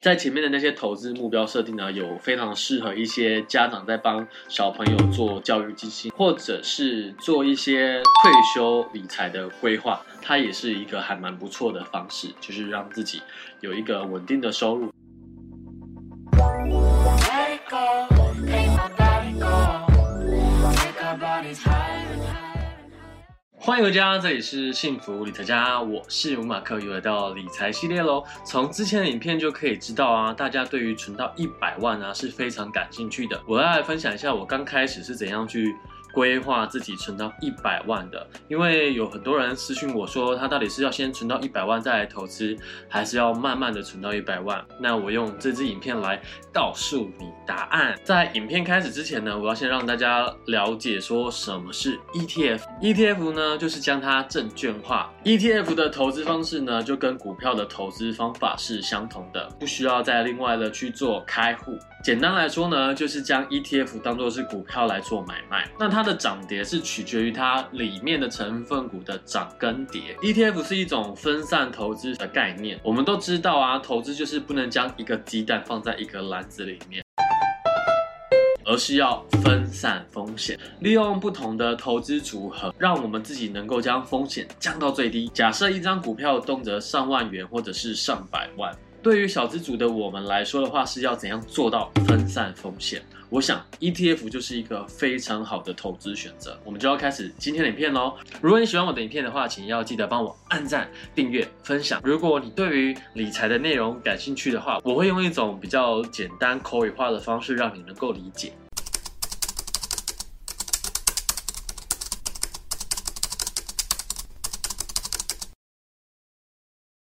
在前面的那些投资目标设定呢，有非常适合一些家长在帮小朋友做教育基金，或者是做一些退休理财的规划，它也是一个还蛮不错的方式，就是让自己有一个稳定的收入。欢迎回家，这里是幸福理财家，我是吴马克，又来到理财系列喽。从之前的影片就可以知道啊，大家对于存到一百万啊是非常感兴趣的。我要来分享一下我刚开始是怎样去。规划自己存到一百万的，因为有很多人私信我说，他到底是要先存到一百万再来投资，还是要慢慢的存到一百万？那我用这支影片来告诉你答案。在影片开始之前呢，我要先让大家了解说什么是 ETF。ETF 呢，就是将它证券化。ETF 的投资方式呢，就跟股票的投资方法是相同的，不需要再另外的去做开户。简单来说呢，就是将 ETF 当作是股票来做买卖。那它的涨跌是取决于它里面的成分股的涨跟跌。ETF 是一种分散投资的概念。我们都知道啊，投资就是不能将一个鸡蛋放在一个篮子里面，而是要分散风险，利用不同的投资组合，让我们自己能够将风险降到最低。假设一张股票动辄上万元，或者是上百万。对于小资族的我们来说的话，是要怎样做到分散风险？我想 ETF 就是一个非常好的投资选择。我们就要开始今天的影片喽。如果你喜欢我的影片的话，请要记得帮我按赞、订阅、分享。如果你对于理财的内容感兴趣的话，我会用一种比较简单口语化的方式，让你能够理解。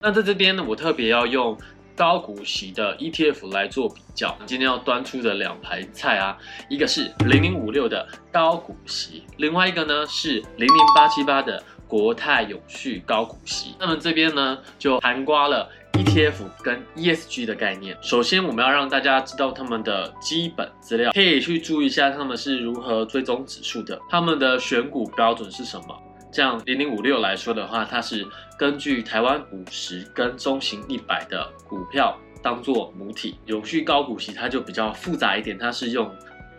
那在这边呢，我特别要用。高股息的 ETF 来做比较，今天要端出的两盘菜啊，一个是零零五六的高股息，另外一个呢是零零八七八的国泰永续高股息。那么这边呢就涵盖了 ETF 跟 ESG 的概念。首先我们要让大家知道他们的基本资料，可以去注意一下他们是如何追踪指数的，他们的选股标准是什么。像零零五六来说的话，它是根据台湾五十跟中型一百的股票当做母体，永续高股息它就比较复杂一点，它是用。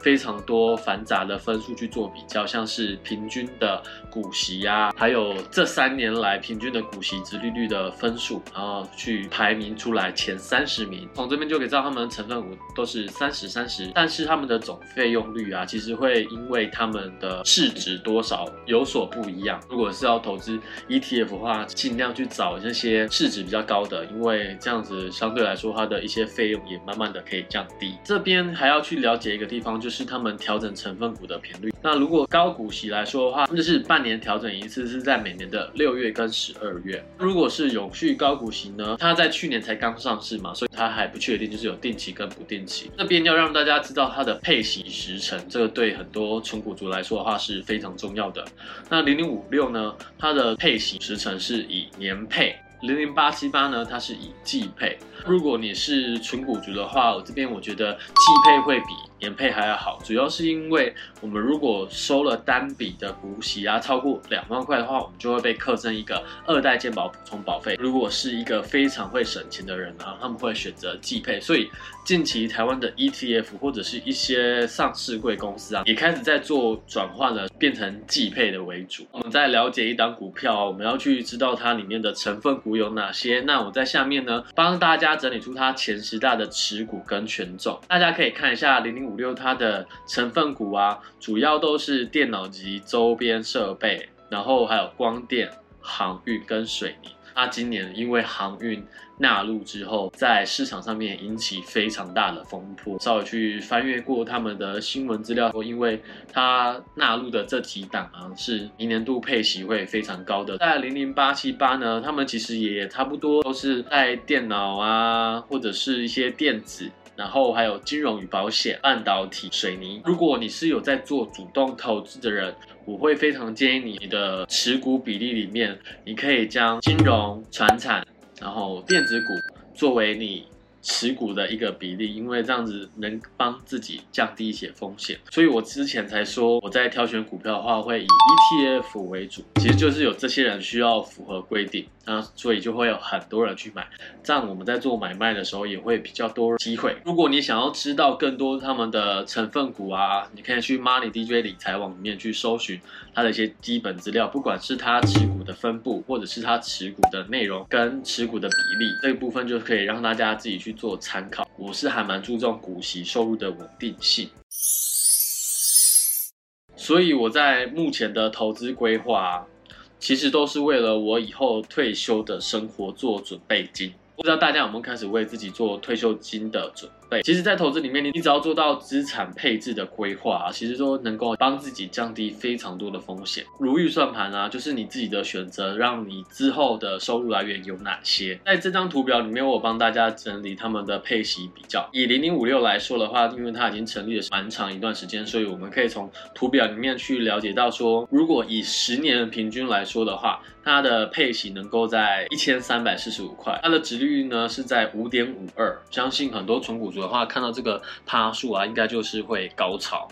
非常多繁杂的分数去做比较，像是平均的股息、啊，还有这三年来平均的股息值利率的分数，然后去排名出来前三十名。从这边就可以知道他们的成分股都是三十三十，但是他们的总费用率啊，其实会因为他们的市值多少有所不一样。如果是要投资 ETF 的话，尽量去找这些市值比较高的，因为这样子相对来说它的一些费用也慢慢的可以降低。这边还要去了解一个地方就是。是他们调整成分股的频率。那如果高股息来说的话，就是半年调整一次，是在每年的六月跟十二月。如果是永续高股息呢，它在去年才刚上市嘛，所以它还不确定，就是有定期跟不定期。那边要让大家知道它的配息时程，这个对很多纯股族来说的话是非常重要的。那零零五六呢，它的配息时程是以年配。零零八七八呢，它是以季配。如果你是纯股族的话，我这边我觉得季配会比年配还要好，主要是因为我们如果收了单笔的股息啊，超过两万块的话，我们就会被课征一个二代健保补充保费。如果是一个非常会省钱的人啊，他们会选择季配。所以近期台湾的 ETF 或者是一些上市贵公司啊，也开始在做转换了，变成季配的为主。我们在了解一档股票，我们要去知道它里面的成分股有哪些。那我在下面呢，帮大家整理出它前十大的持股跟权重，大家可以看一下零零五六它的成分股啊，主要都是电脑及周边设备，然后还有光电、航运跟水泥。那今年因为航运纳入之后，在市场上面引起非常大的风波。稍微去翻阅过他们的新闻资料，因为它纳入的这几档啊，是明年度配息会非常高的。在零零八七八呢，他们其实也差不多都是在电脑啊，或者是一些电子。然后还有金融与保险、半导体、水泥。如果你是有在做主动投资的人，我会非常建议你你的持股比例里面，你可以将金融、传产，然后电子股作为你持股的一个比例，因为这样子能帮自己降低一些风险。所以我之前才说我在挑选股票的话，会以 ETF 为主，其实就是有这些人需要符合规定。那所以就会有很多人去买，这样我们在做买卖的时候也会比较多机会。如果你想要知道更多他们的成分股啊，你可以去 Money DJ 理财网里面去搜寻它的一些基本资料，不管是它持股的分布，或者是它持股的内容跟持股的比例，这一部分就可以让大家自己去做参考。我是还蛮注重股息收入的稳定性。所以我在目前的投资规划，其实都是为了我以后退休的生活做准备金。不知道大家有没有开始为自己做退休金的准其实，在投资里面，你你只要做到资产配置的规划啊，其实都能够帮自己降低非常多的风险。如预算盘啊，就是你自己的选择，让你之后的收入来源有哪些？在这张图表里面，我帮大家整理他们的配息比较。以零零五六来说的话，因为它已经成立了蛮长一段时间，所以我们可以从图表里面去了解到说，如果以十年的平均来说的话，它的配息能够在一千三百四十五块，它的值率呢是在五点五二。相信很多纯股族的话，看到这个趴数啊，应该就是会高潮。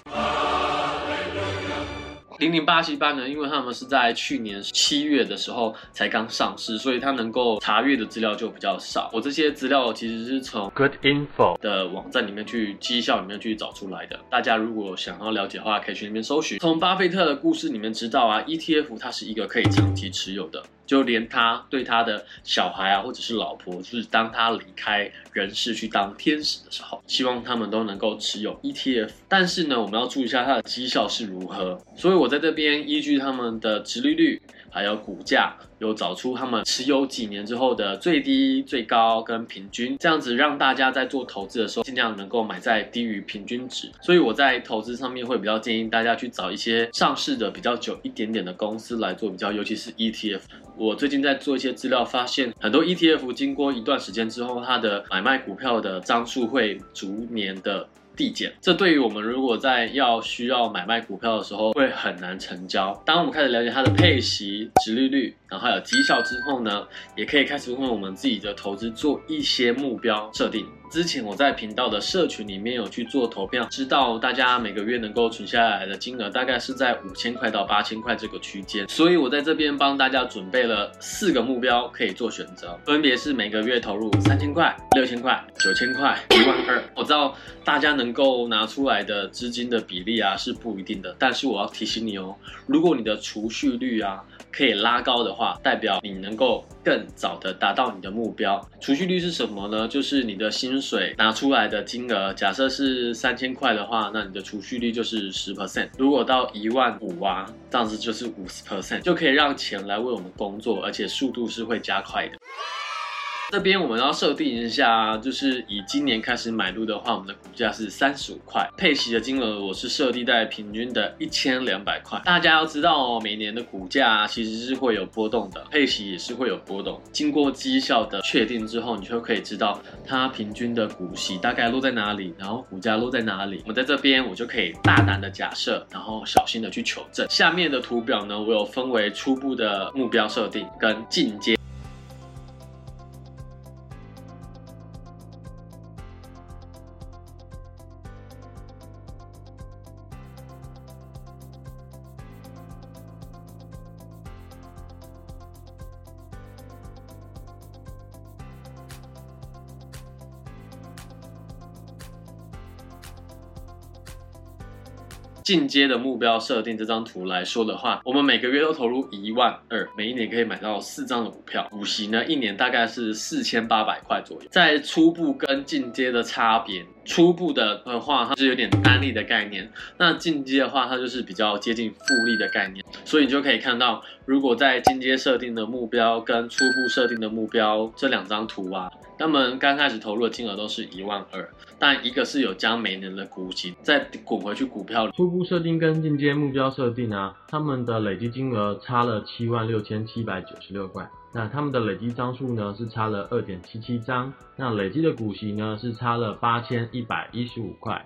零零八七八呢，因为他们是在去年七月的时候才刚上市，所以它能够查阅的资料就比较少。我这些资料其实是从 Good Info 的网站里面去绩效里面去找出来的。大家如果想要了解的话，可以去那边搜寻。从巴菲特的故事里面知道啊，ETF 它是一个可以长期持有的。就连他对他的小孩啊，或者是老婆，就是当他离开人世去当天使的时候，希望他们都能够持有 ETF。但是呢，我们要注意一下它的绩效是如何。所以我在这边依据他们的直利率。还有股价，有找出他们持有几年之后的最低、最高跟平均，这样子让大家在做投资的时候，尽量能够买在低于平均值。所以我在投资上面会比较建议大家去找一些上市的比较久一点点的公司来做比较，尤其是 ETF。我最近在做一些资料，发现很多 ETF 经过一段时间之后，它的买卖股票的张数会逐年的。递减，这对于我们如果在要需要买卖股票的时候会很难成交。当我们开始了解它的配息、殖利率，然后还有绩效之后呢，也可以开始为我们自己的投资做一些目标设定。之前我在频道的社群里面有去做投票，知道大家每个月能够存下来的金额大概是在五千块到八千块这个区间，所以我在这边帮大家准备了四个目标可以做选择，分别是每个月投入三千块、六千块、九千块、一万二。我知道大家能够拿出来的资金的比例啊是不一定的，但是我要提醒你哦，如果你的储蓄率啊可以拉高的话，代表你能够更早的达到你的目标。储蓄率是什么呢？就是你的薪水拿出来的金额，假设是三千块的话，那你的储蓄率就是十 percent。如果到一万五啊，这样子就是五十 percent，就可以让钱来为我们工作，而且速度是会加快的。这边我们要设定一下，就是以今年开始买入的话，我们的股价是三十五块，配息的金额我是设定在平均的一千两百块。大家要知道哦，每年的股价其实是会有波动的，配息也是会有波动。经过绩效的确定之后，你就可以知道它平均的股息大概落在哪里，然后股价落在哪里。我们在这边我就可以大胆的假设，然后小心的去求证。下面的图表呢，我有分为初步的目标设定跟进阶。进阶的目标设定这张图来说的话，我们每个月都投入一万二，每一年可以买到四张的股票，股息呢一年大概是四千八百块左右。在初步跟进阶的差别，初步的的话它是有点单利的概念，那进阶的话它就是比较接近复利的概念。所以你就可以看到，如果在进阶设定的目标跟初步设定的目标这两张图啊。他们刚开始投入的金额都是一万二，但一个是有将每年的股息再滚回去股票。初步设定跟进阶目标设定啊，他们的累积金额差了七万六千七百九十六块。那他们的累积张数呢是差了二点七七张，那累积的股息呢是差了八千一百一十五块，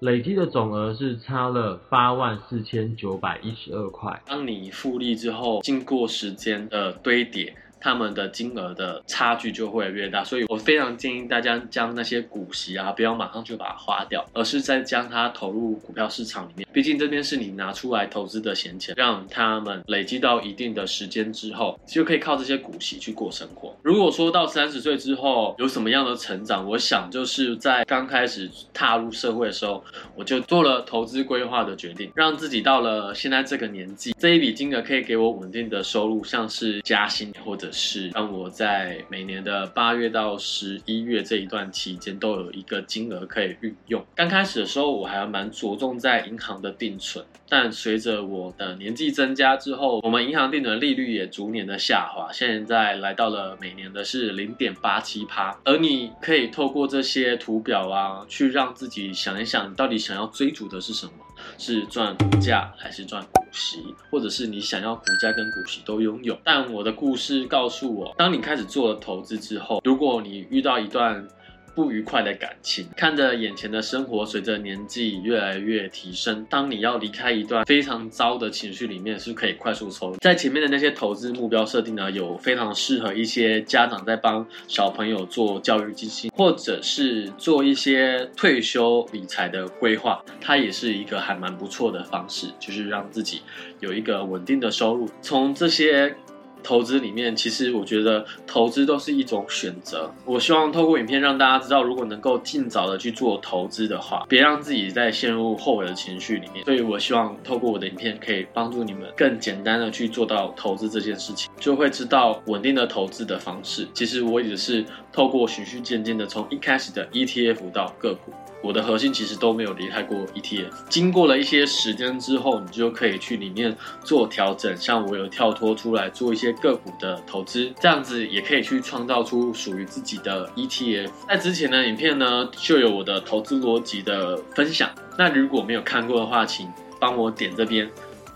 累积的总额是差了八万四千九百一十二块。当你复利之后，经过时间的堆叠。他们的金额的差距就会越大。所以我非常建议大家将那些股息啊，不要马上就把它花掉，而是再将它投入股票市场里面。毕竟这边是你拿出来投资的闲钱，让他们累积到一定的时间之后，就可以靠这些股息去过生活。如果说到三十岁之后有什么样的成长，我想就是在刚开始踏入社会的时候，我就做了投资规划的决定，让自己到了现在这个年纪，这一笔金额可以给我稳定的收入，像是加薪，或者是让我在每年的八月到十一月这一段期间都有一个金额可以运用。刚开始的时候，我还蛮着重在银行的定存，但随着我的年纪增加之后，我们银行定存利率也逐年的下滑，现在来到了每年的是零点八七趴。而你可以透过这些图表啊，去让自己想一想，到底想要追逐的是什么？是赚股价还是赚股息，或者是你想要股价跟股息都拥有？但我的故事告诉我，当你开始做了投资之后，如果你遇到一段不愉快的感情，看着眼前的生活随着年纪越来越提升，当你要离开一段非常糟的情绪里面，是可以快速抽离。在前面的那些投资目标设定呢，有非常适合一些家长在帮小朋友做教育基金，或者是做一些退休理财的规划，它也是一个还蛮不错的方式，就是让自己有一个稳定的收入。从这些。投资里面，其实我觉得投资都是一种选择。我希望透过影片让大家知道，如果能够尽早的去做投资的话，别让自己再陷入后悔的情绪里面。所以我希望透过我的影片，可以帮助你们更简单的去做到投资这件事情，就会知道稳定的投资的方式。其实我也是透过循序渐进的，从一开始的 ETF 到个股。我的核心其实都没有离开过 ETF，经过了一些时间之后，你就可以去里面做调整。像我有跳脱出来做一些个股的投资，这样子也可以去创造出属于自己的 ETF。在之前的影片呢，就有我的投资逻辑的分享。那如果没有看过的话，请帮我点这边。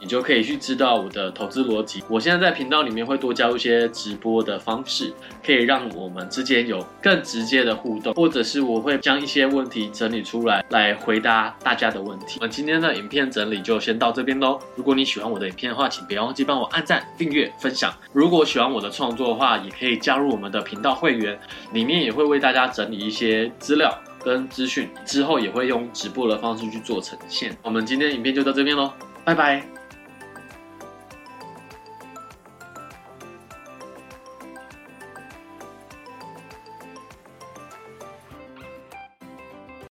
你就可以去知道我的投资逻辑。我现在在频道里面会多加入一些直播的方式，可以让我们之间有更直接的互动，或者是我会将一些问题整理出来，来回答大家的问题。那今天的影片整理就先到这边喽。如果你喜欢我的影片的话，请别忘记帮我按赞、订阅、分享。如果喜欢我的创作的话，也可以加入我们的频道会员，里面也会为大家整理一些资料跟资讯，之后也会用直播的方式去做呈现。我们今天影片就到这边喽，拜拜。